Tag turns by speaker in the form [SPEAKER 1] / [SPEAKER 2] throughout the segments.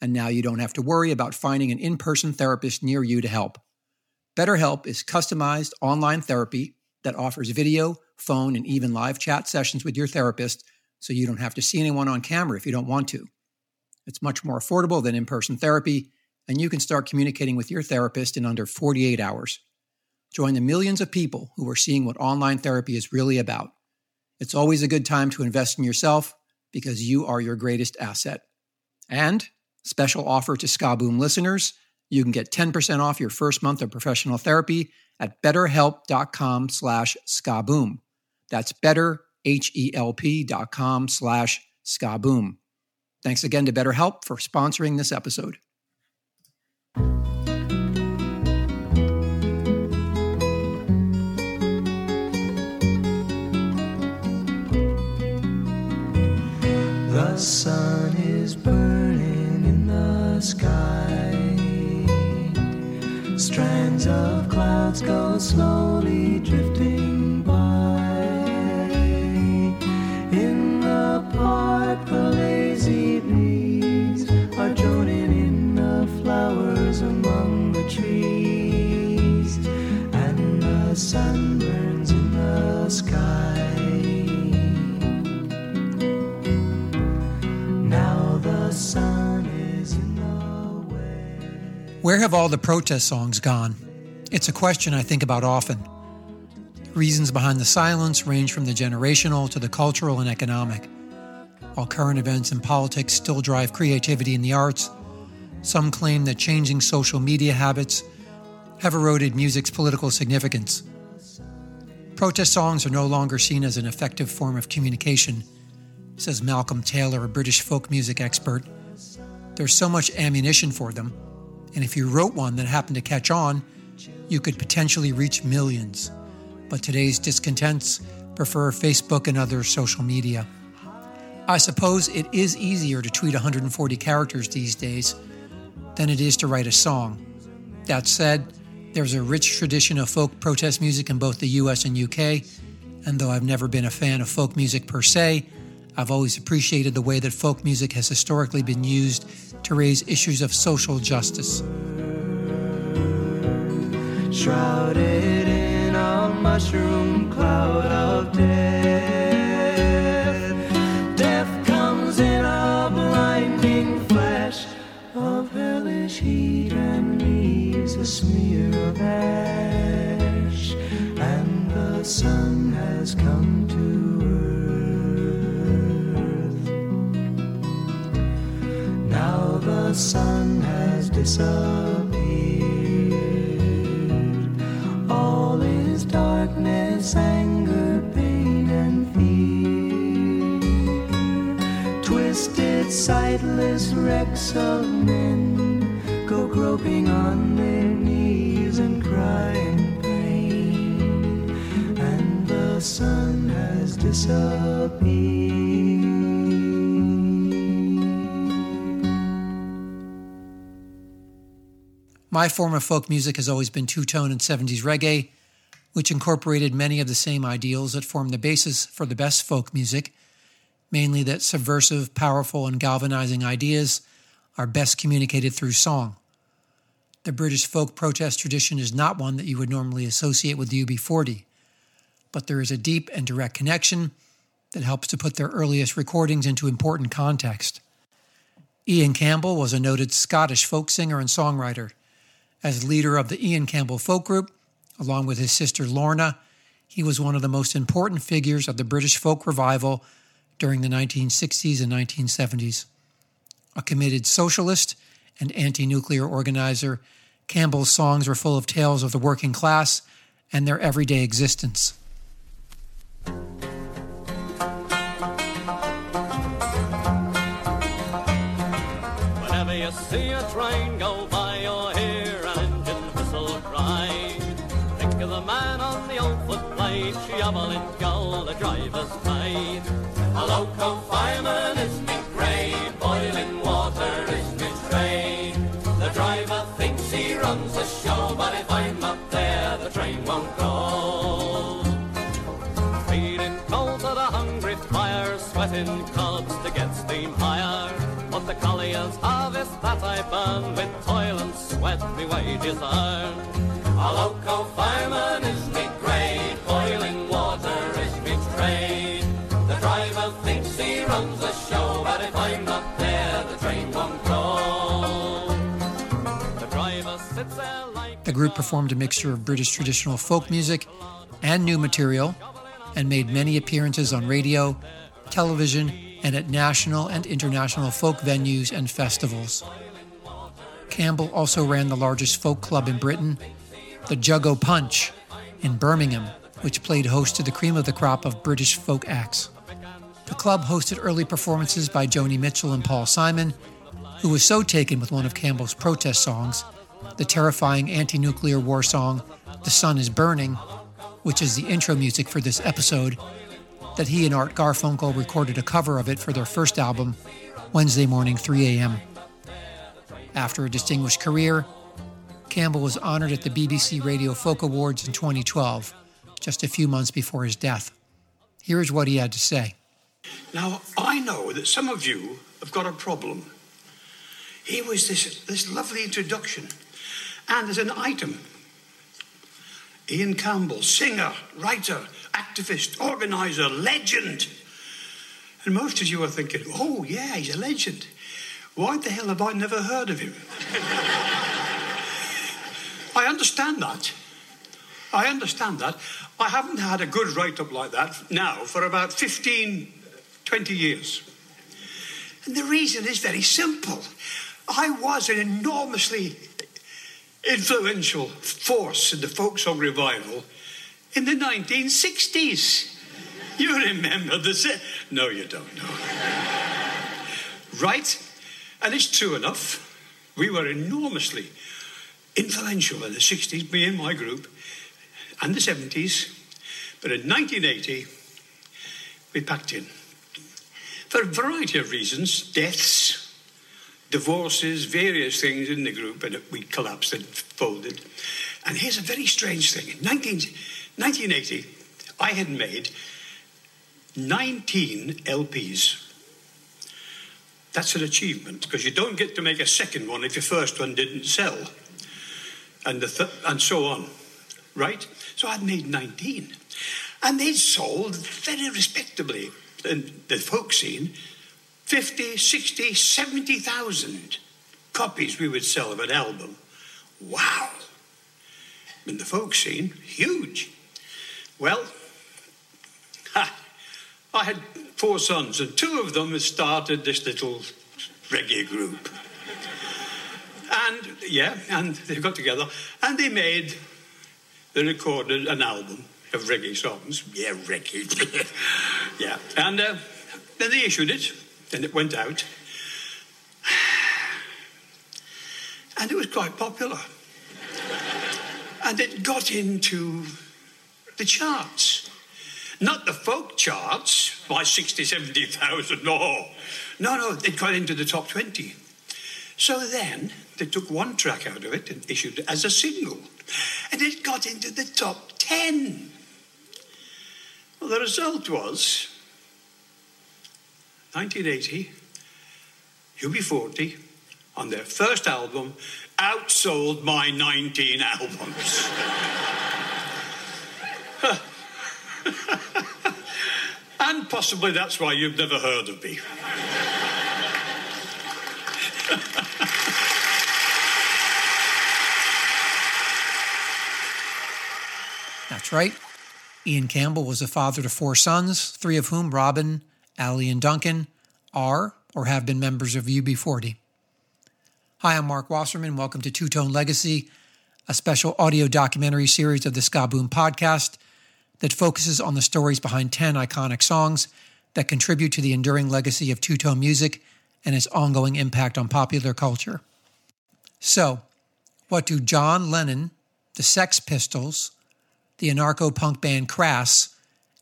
[SPEAKER 1] and now you don't have to worry about finding an in person therapist near you to help. BetterHelp is customized online therapy that offers video, phone, and even live chat sessions with your therapist so you don't have to see anyone on camera if you don't want to. It's much more affordable than in person therapy, and you can start communicating with your therapist in under 48 hours. Join the millions of people who are seeing what online therapy is really about. It's always a good time to invest in yourself because you are your greatest asset. And Special offer to Skaboom listeners. You can get 10% off your first month of professional therapy at betterhelp.com slash skaboom. That's betterhelpcom slash skaboom. Thanks again to BetterHelp for sponsoring this episode.
[SPEAKER 2] The sun clouds go slowly drifting by. In the park, the lazy bees are joining in the flowers among the trees, and the sun burns in the sky. Now the sun is in the way.
[SPEAKER 1] Where have all the protest songs gone? It's a question I think about often. Reasons behind the silence range from the generational to the cultural and economic. While current events and politics still drive creativity in the arts, some claim that changing social media habits have eroded music's political significance. Protest songs are no longer seen as an effective form of communication, says Malcolm Taylor, a British folk music expert. There's so much ammunition for them, and if you wrote one that happened to catch on, you could potentially reach millions. But today's discontents prefer Facebook and other social media. I suppose it is easier to tweet 140 characters these days than it is to write a song. That said, there's a rich tradition of folk protest music in both the US and UK, and though I've never been a fan of folk music per se, I've always appreciated the way that folk music has historically been used to raise issues of social justice
[SPEAKER 2] shrouded in a mushroom cloud of death. Death comes in a blinding flash of hellish heat and leaves a smear of ash, and the sun has come to earth. Now the sun has disappeared. faithless wrecks of men go groping
[SPEAKER 1] on their knees and cry in pain, and the sun has disappeared. My form of folk music has always been two tone and 70s reggae, which incorporated many of the same ideals that formed the basis for the best folk music mainly that subversive, powerful, and galvanizing ideas are best communicated through song. The British folk protest tradition is not one that you would normally associate with the UB40, but there is a deep and direct connection that helps to put their earliest recordings into important context. Ian Campbell was a noted Scottish folk singer and songwriter. As leader of the Ian Campbell Folk Group, along with his sister Lorna, he was one of the most important figures of the British folk revival during the 1960s and 1970s. A committed socialist and anti nuclear organizer, Campbell's songs were full of tales of the working class and their everyday existence. Whenever
[SPEAKER 3] you see a train go by or hear an engine whistle cry, think of the man on the old footplate, shovelling and gold, the driver's pay fireman boiling water The driver thinks he runs the show, but if I'm up there, the train won't go. Feeding coal to the hungry fire, sweating cobs to get steam higher. But the collier's harvest that I burn, with toil and sweat me wages earn. A local fireman is me.
[SPEAKER 1] group performed a mixture of British traditional folk music and new material and made many appearances on radio, television, and at national and international folk venues and festivals. Campbell also ran the largest folk club in Britain, the Jug o' Punch, in Birmingham, which played host to the cream of the crop of British folk acts. The club hosted early performances by Joni Mitchell and Paul Simon, who was so taken with one of Campbell's protest songs the terrifying anti nuclear war song, The Sun is Burning, which is the intro music for this episode, that he and Art Garfunkel recorded a cover of it for their first album, Wednesday morning, 3 a.m. After a distinguished career, Campbell was honored at the BBC Radio Folk Awards in 2012, just a few months before his death. Here is what he had to say.
[SPEAKER 4] Now, I know that some of you have got a problem. Here was this, this lovely introduction and there's an item Ian Campbell, singer, writer, activist, organizer, legend. And most of you are thinking, oh, yeah, he's a legend. Why the hell have I never heard of him? I understand that. I understand that. I haven't had a good write up like that now for about 15, 20 years. And the reason is very simple. I was an enormously influential force in the folk song revival in the 1960s. You remember this? No, you don't know. right? And it's true enough. We were enormously influential in the 60s, me and my group, and the 70s. But in 1980, we packed in. For a variety of reasons deaths, divorces, various things in the group, and we collapsed and folded. And here's a very strange thing. In 19, 1980, I had made 19 LPs. That's an achievement because you don't get to make a second one if your first one didn't sell, and, th- and so on, right? So I'd made 19. And they sold very respectably in the folk scene 50, 60, 70,000 copies we would sell of an album. Wow! In the folk scene, huge. Well, ha, I had four sons, and two of them started this little reggae group. and, yeah, and they got together and they made, they recorded an album of reggae songs. Yeah, reggae. yeah. And uh, then they issued it and it went out. And it was quite popular. and it got into the charts. Not the folk charts by 60, 70,000, no. No, no, it got into the top 20. So then they took one track out of it and issued it as a single. And it got into the top 10. Well, the result was 1980, UB40, on their first album, outsold my 19 albums. and possibly that's why you've never heard of me.
[SPEAKER 1] That's right. Ian Campbell was a father to four sons, three of whom, Robin, Ali and Duncan are or have been members of UB40. Hi, I'm Marc Wasserman. Welcome to Two Tone Legacy, a special audio documentary series of the Ska Boom podcast that focuses on the stories behind 10 iconic songs that contribute to the enduring legacy of two tone music and its ongoing impact on popular culture. So, what do John Lennon, the Sex Pistols, the anarcho punk band Crass,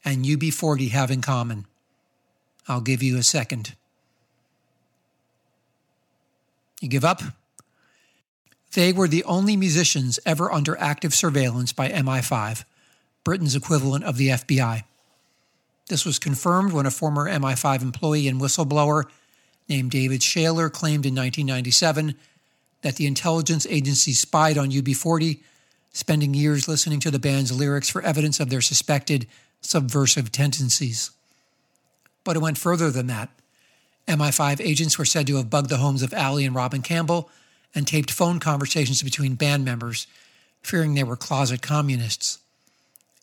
[SPEAKER 1] and UB40 have in common? I'll give you a second. You give up? They were the only musicians ever under active surveillance by MI5, Britain's equivalent of the FBI. This was confirmed when a former MI5 employee and whistleblower named David Shayler claimed in 1997 that the intelligence agency spied on UB40, spending years listening to the band's lyrics for evidence of their suspected subversive tendencies but it went further than that. MI5 agents were said to have bugged the homes of Ali and Robin Campbell and taped phone conversations between band members, fearing they were closet communists.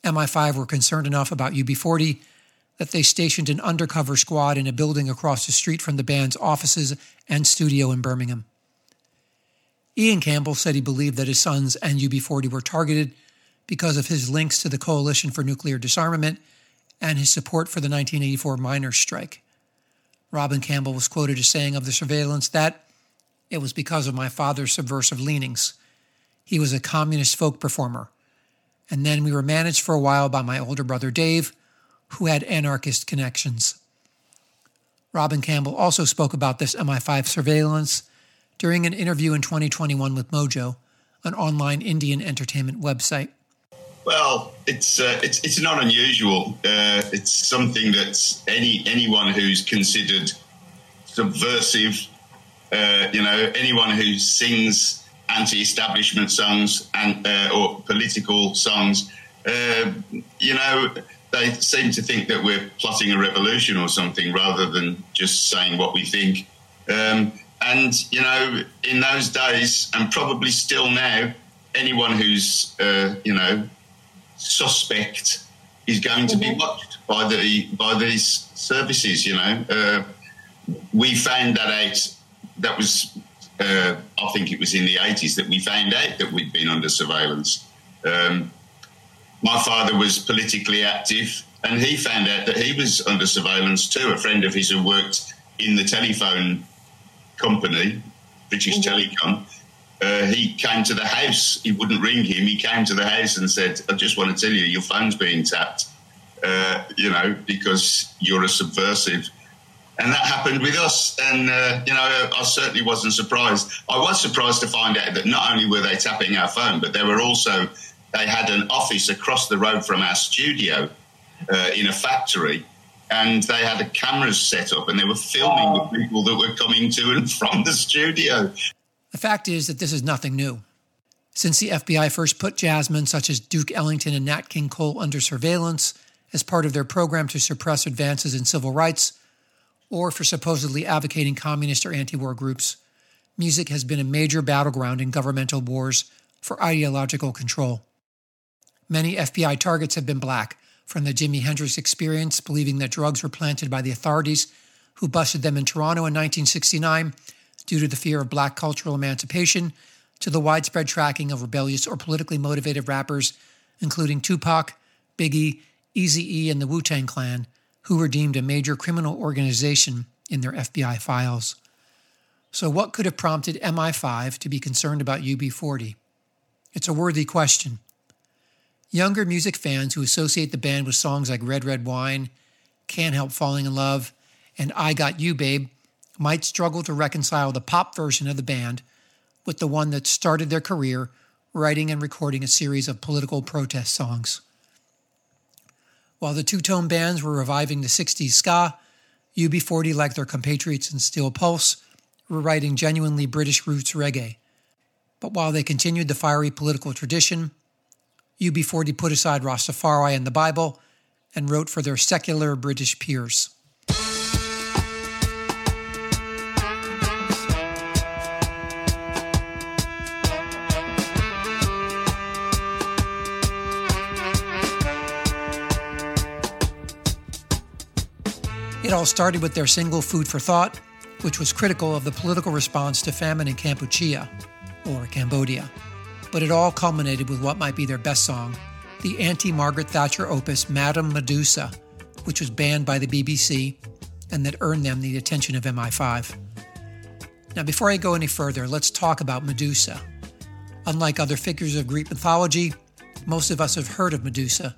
[SPEAKER 1] MI5 were concerned enough about UB 40 that they stationed an undercover squad in a building across the street from the band's offices and studio in Birmingham. Ian Campbell said he believed that his sons and UB 40 were targeted because of his links to the Coalition for Nuclear Disarmament and his support for the 1984 miners' strike. Robin Campbell was quoted as saying of the surveillance that it was because of my father's subversive leanings. He was a communist folk performer. And then we were managed for a while by my older brother Dave, who had anarchist connections. Robin Campbell also spoke about this MI5 surveillance during an interview in 2021 with Mojo, an online Indian entertainment website.
[SPEAKER 5] Well, it's uh, it's it's not unusual. Uh, it's something that any anyone who's considered subversive, uh, you know, anyone who sings anti-establishment songs and uh, or political songs, uh, you know, they seem to think that we're plotting a revolution or something rather than just saying what we think. Um, and you know, in those days, and probably still now, anyone who's uh, you know suspect is going to be mm-hmm. watched by the by these services. You know, uh, we found that out. That was, uh, I think, it was in the eighties that we found out that we'd been under surveillance. Um, my father was politically active, and he found out that he was under surveillance too. A friend of his who worked in the telephone company, British mm-hmm. Telecom, uh, he came to the house. He wouldn't ring him. He came to the house and said, I just want to tell you, your phone's being tapped, uh, you know, because you're a subversive. And that happened with us. And, uh, you know, I certainly wasn't surprised. I was surprised to find out that not only were they tapping our phone, but they were also, they had an office across the road from our studio uh, in a factory and they had a cameras set up and they were filming oh. the people that were coming to and from the studio.
[SPEAKER 1] The fact is that this is nothing new. Since the FBI first put jasmine, such as Duke Ellington and Nat King Cole, under surveillance as part of their program to suppress advances in civil rights, or for supposedly advocating communist or anti war groups, music has been a major battleground in governmental wars for ideological control. Many FBI targets have been black, from the Jimi Hendrix experience, believing that drugs were planted by the authorities who busted them in Toronto in 1969, due to the fear of black cultural emancipation to the widespread tracking of rebellious or politically motivated rappers, including Tupac, Biggie, Eazy-E, and the Wu-Tang Clan, who were deemed a major criminal organization in their FBI files. So, what could have prompted MI5 to be concerned about UB40? It's a worthy question. Younger music fans who associate the band with songs like Red Red Wine, Can't Help Falling in Love, and I Got You Babe might struggle to reconcile the pop version of the band with the one that started their career writing and recording a series of political protest songs. While the two tone bands were reviving the 60s ska, UB40, like their compatriots in Steel Pulse, were writing genuinely British roots reggae. But while they continued the fiery political tradition, UB40 put aside Rastafari and the Bible and wrote for their secular British peers. all started with their single Food for Thought, which was critical of the political response to famine in Kampuchea, or Cambodia. But it all culminated with what might be their best song, the anti Margaret Thatcher opus Madame Medusa, which was banned by the BBC and that earned them the attention of MI5. Now, before I go any further, let's talk about Medusa. Unlike other figures of Greek mythology, most of us have heard of Medusa,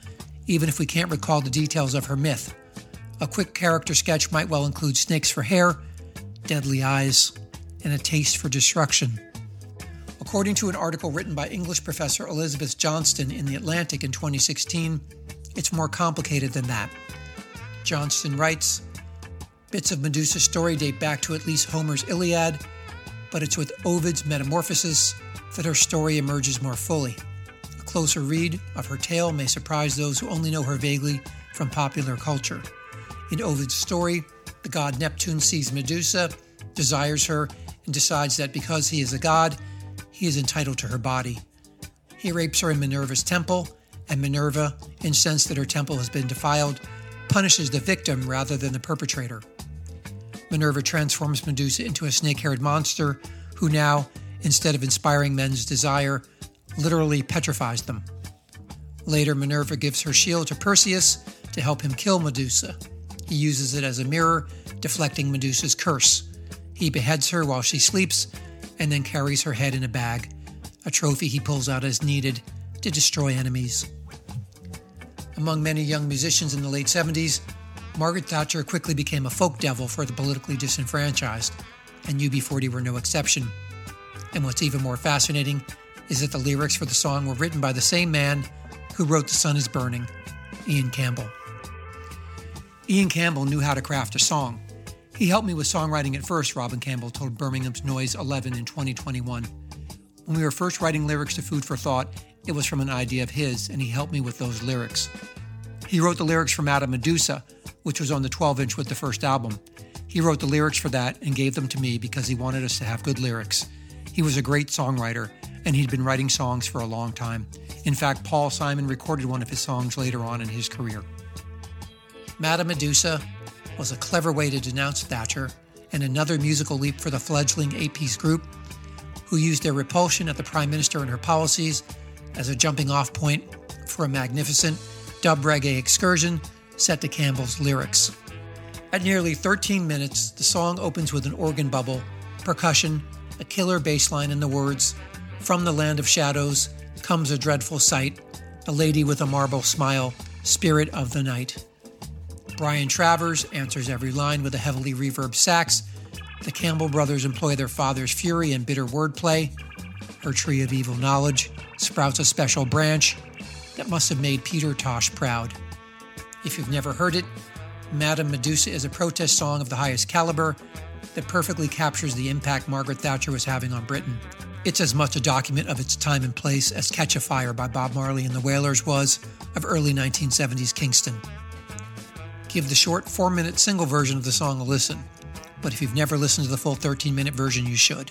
[SPEAKER 1] even if we can't recall the details of her myth. A quick character sketch might well include snakes for hair, deadly eyes, and a taste for destruction. According to an article written by English professor Elizabeth Johnston in The Atlantic in 2016, it's more complicated than that. Johnston writes Bits of Medusa's story date back to at least Homer's Iliad, but it's with Ovid's Metamorphoses that her story emerges more fully. A closer read of her tale may surprise those who only know her vaguely from popular culture. In Ovid's story, the god Neptune sees Medusa, desires her, and decides that because he is a god, he is entitled to her body. He rapes her in Minerva's temple, and Minerva, incensed that her temple has been defiled, punishes the victim rather than the perpetrator. Minerva transforms Medusa into a snake haired monster who now, instead of inspiring men's desire, literally petrifies them. Later, Minerva gives her shield to Perseus to help him kill Medusa. He uses it as a mirror, deflecting Medusa's curse. He beheads her while she sleeps, and then carries her head in a bag, a trophy he pulls out as needed to destroy enemies. Among many young musicians in the late 70s, Margaret Thatcher quickly became a folk devil for the politically disenfranchised, and UB40 were no exception. And what's even more fascinating is that the lyrics for the song were written by the same man who wrote The Sun is Burning, Ian Campbell. Ian Campbell knew how to craft a song. He helped me with songwriting at first, Robin Campbell told Birmingham's Noise 11 in 2021. When we were first writing lyrics to Food for Thought, it was from an idea of his, and he helped me with those lyrics. He wrote the lyrics for Madame Medusa, which was on the 12 inch with the first album. He wrote the lyrics for that and gave them to me because he wanted us to have good lyrics. He was a great songwriter, and he'd been writing songs for a long time. In fact, Paul Simon recorded one of his songs later on in his career. Madame Medusa was a clever way to denounce Thatcher and another musical leap for the fledgling eight piece group, who used their repulsion at the Prime Minister and her policies as a jumping off point for a magnificent dub reggae excursion set to Campbell's lyrics. At nearly 13 minutes, the song opens with an organ bubble, percussion, a killer bass line, and the words From the land of shadows comes a dreadful sight, a lady with a marble smile, spirit of the night. Brian Travers answers every line with a heavily reverb sax. The Campbell brothers employ their father's fury and bitter wordplay. Her tree of evil knowledge sprouts a special branch that must have made Peter Tosh proud. If you've never heard it, Madame Medusa is a protest song of the highest caliber that perfectly captures the impact Margaret Thatcher was having on Britain. It's as much a document of its time and place as Catch a Fire by Bob Marley and the Wailers was of early 1970s Kingston give the short four minute single version of the song a listen. But if you've never listened to the full 13 minute version, you should.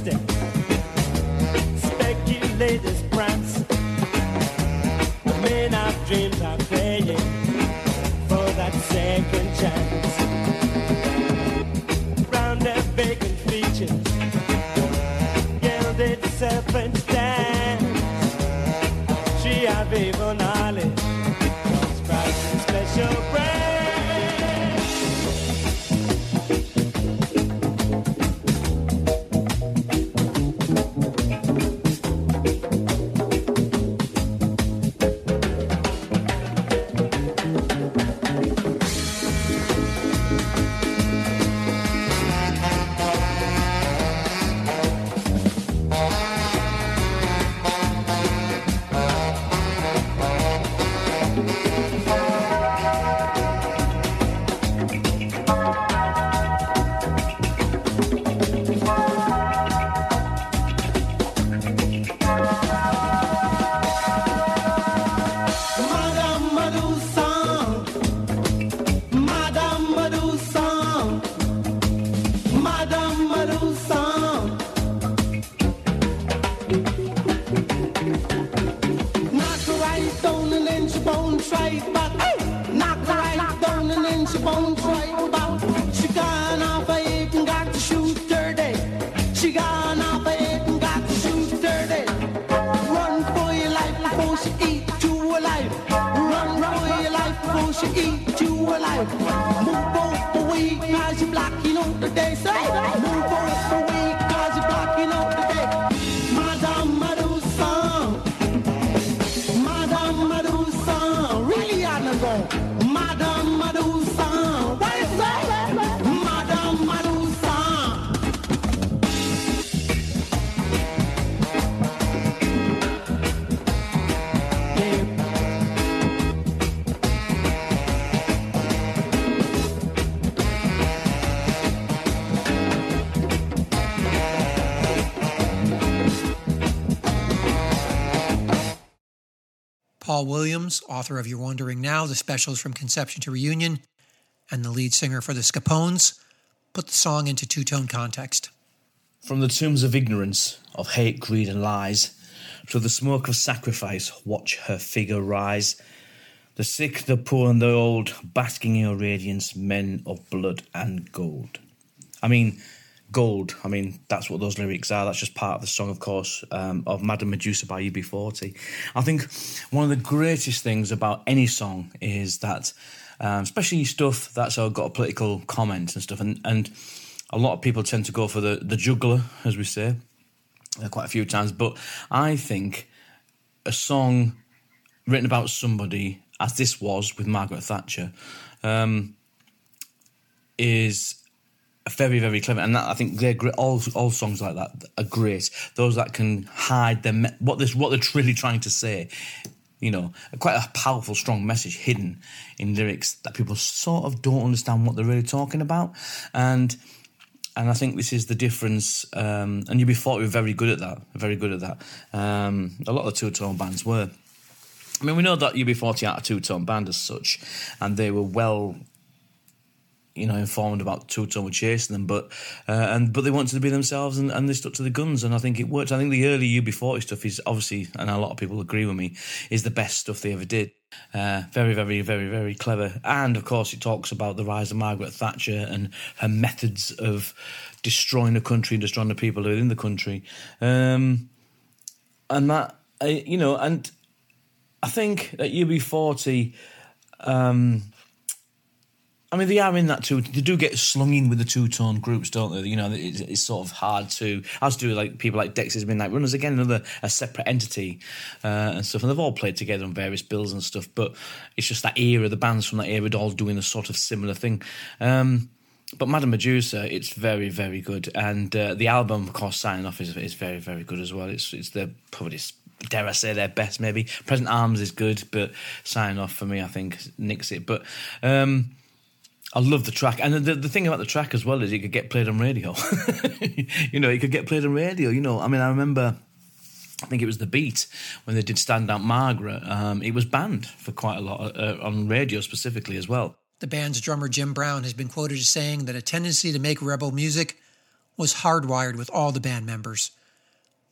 [SPEAKER 6] fantastic. Speculators prance. The men I've dreamed of paying for that second chance. black, you know, the day say.
[SPEAKER 1] Paul Williams, author of You're Wondering Now, the specials from Conception to Reunion, and the lead singer for the Skapones, put the song into two tone context.
[SPEAKER 7] From the tombs of ignorance, of hate, greed, and lies, to the smoke of sacrifice, watch her figure rise. The sick, the poor, and the old, basking in her radiance, men of blood and gold. I mean, gold. I mean, that's what those lyrics are. That's just part of the song, of course, um, of Madame Medusa by UB40. I think one of the greatest things about any song is that, um, especially stuff that's got a political comment and stuff, and, and a lot of people tend to go for the, the juggler, as we say, uh, quite a few times. But I think a song written about somebody, as this was with Margaret Thatcher, um, is very very clever and that, i think they're great all, all songs like that are great those that can hide them, what this what they're really trying to say you know quite a powerful strong message hidden in lyrics that people sort of don't understand what they're really talking about and and i think this is the difference um, and you thought we were very good at that very good at that um, a lot of the two-tone bands were I mean, we know that UB40 are a two-tone band as such, and they were well you know informed about Two Tone were chasing them, but uh, and but they wanted to be themselves and, and they stuck to the guns, and I think it worked. I think the early UB40 stuff is obviously, and a lot of people agree with me, is the best stuff they ever did. Uh, very, very, very, very clever, and of course it talks about the rise of Margaret Thatcher and her methods of destroying the country and destroying the people within the country, um, and that uh, you know, and I think at UB40. Um, I mean, they are in that too. They do get slung in with the two tone groups, don't they? You know, it's, it's, sort of hard to. As do like people like Dexys Midnight Runners again, another a separate entity uh, and stuff. And they've all played together on various bills and stuff. But it's just that era, the bands from that era, all doing a sort of similar thing. Um, but Madame Medusa, it's very, very good, and uh, the album, of course, signing off is, is very, very good as well. It's it's the probably dare I say their best maybe. Present Arms is good, but signing off for me, I think nicks it. But um, I love the track, and the, the thing about the track as well is it could get played on radio. you know, it could get played on radio. You know, I mean, I remember, I think it was the Beat when they did "Stand Out Margaret." Um, it was banned for quite a lot uh, on radio specifically as well.
[SPEAKER 1] The band's drummer Jim Brown has been quoted as saying that a tendency to make rebel music was hardwired with all the band members.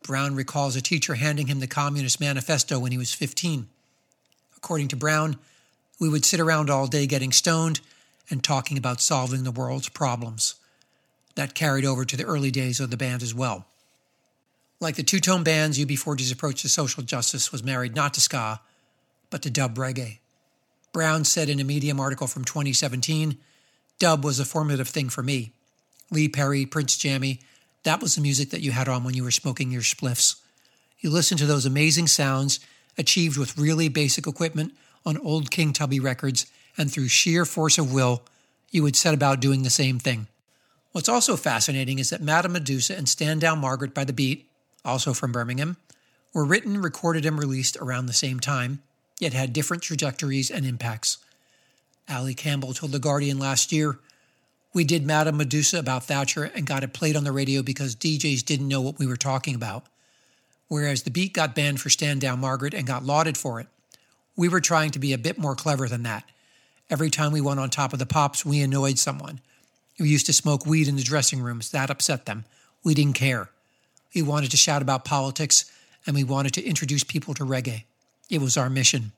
[SPEAKER 1] Brown recalls a teacher handing him the Communist Manifesto when he was 15. According to Brown, we would sit around all day getting stoned and talking about solving the world's problems. That carried over to the early days of the band as well. Like the two tone bands, UB40's approach to social justice was married not to ska, but to dub reggae. Brown said in a Medium article from 2017 Dub was a formative thing for me. Lee Perry, Prince Jammy, that was the music that you had on when you were smoking your spliffs. You listened to those amazing sounds achieved with really basic equipment on old King Tubby records and through sheer force of will, you would set about doing the same thing. What's also fascinating is that Madame Medusa and Stand Down Margaret by the Beat, also from Birmingham, were written, recorded, and released around the same time, yet had different trajectories and impacts. Ali Campbell told The Guardian last year We did Madame Medusa about Thatcher and got it played on the radio because DJs didn't know what we were talking about. Whereas the beat got banned for Stand Down Margaret and got lauded for it, we were trying to be a bit more clever than that Every time we went on top of the pops, we annoyed someone. We used to smoke weed in the dressing rooms. That upset them. We didn't care. We wanted to shout about politics and we wanted to introduce people to reggae. It was our mission.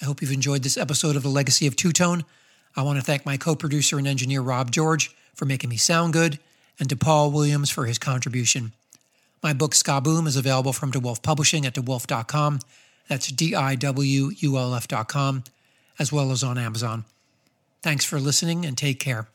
[SPEAKER 1] I hope you've enjoyed this episode of The Legacy of Two Tone. I want to thank my co producer and engineer, Rob George, for making me sound good, and to Paul Williams for his contribution. My book, Skaboom, is available from DiWulf Publishing at diwulf.com. That's D I W U L F.com as well as on Amazon. Thanks for listening and take care.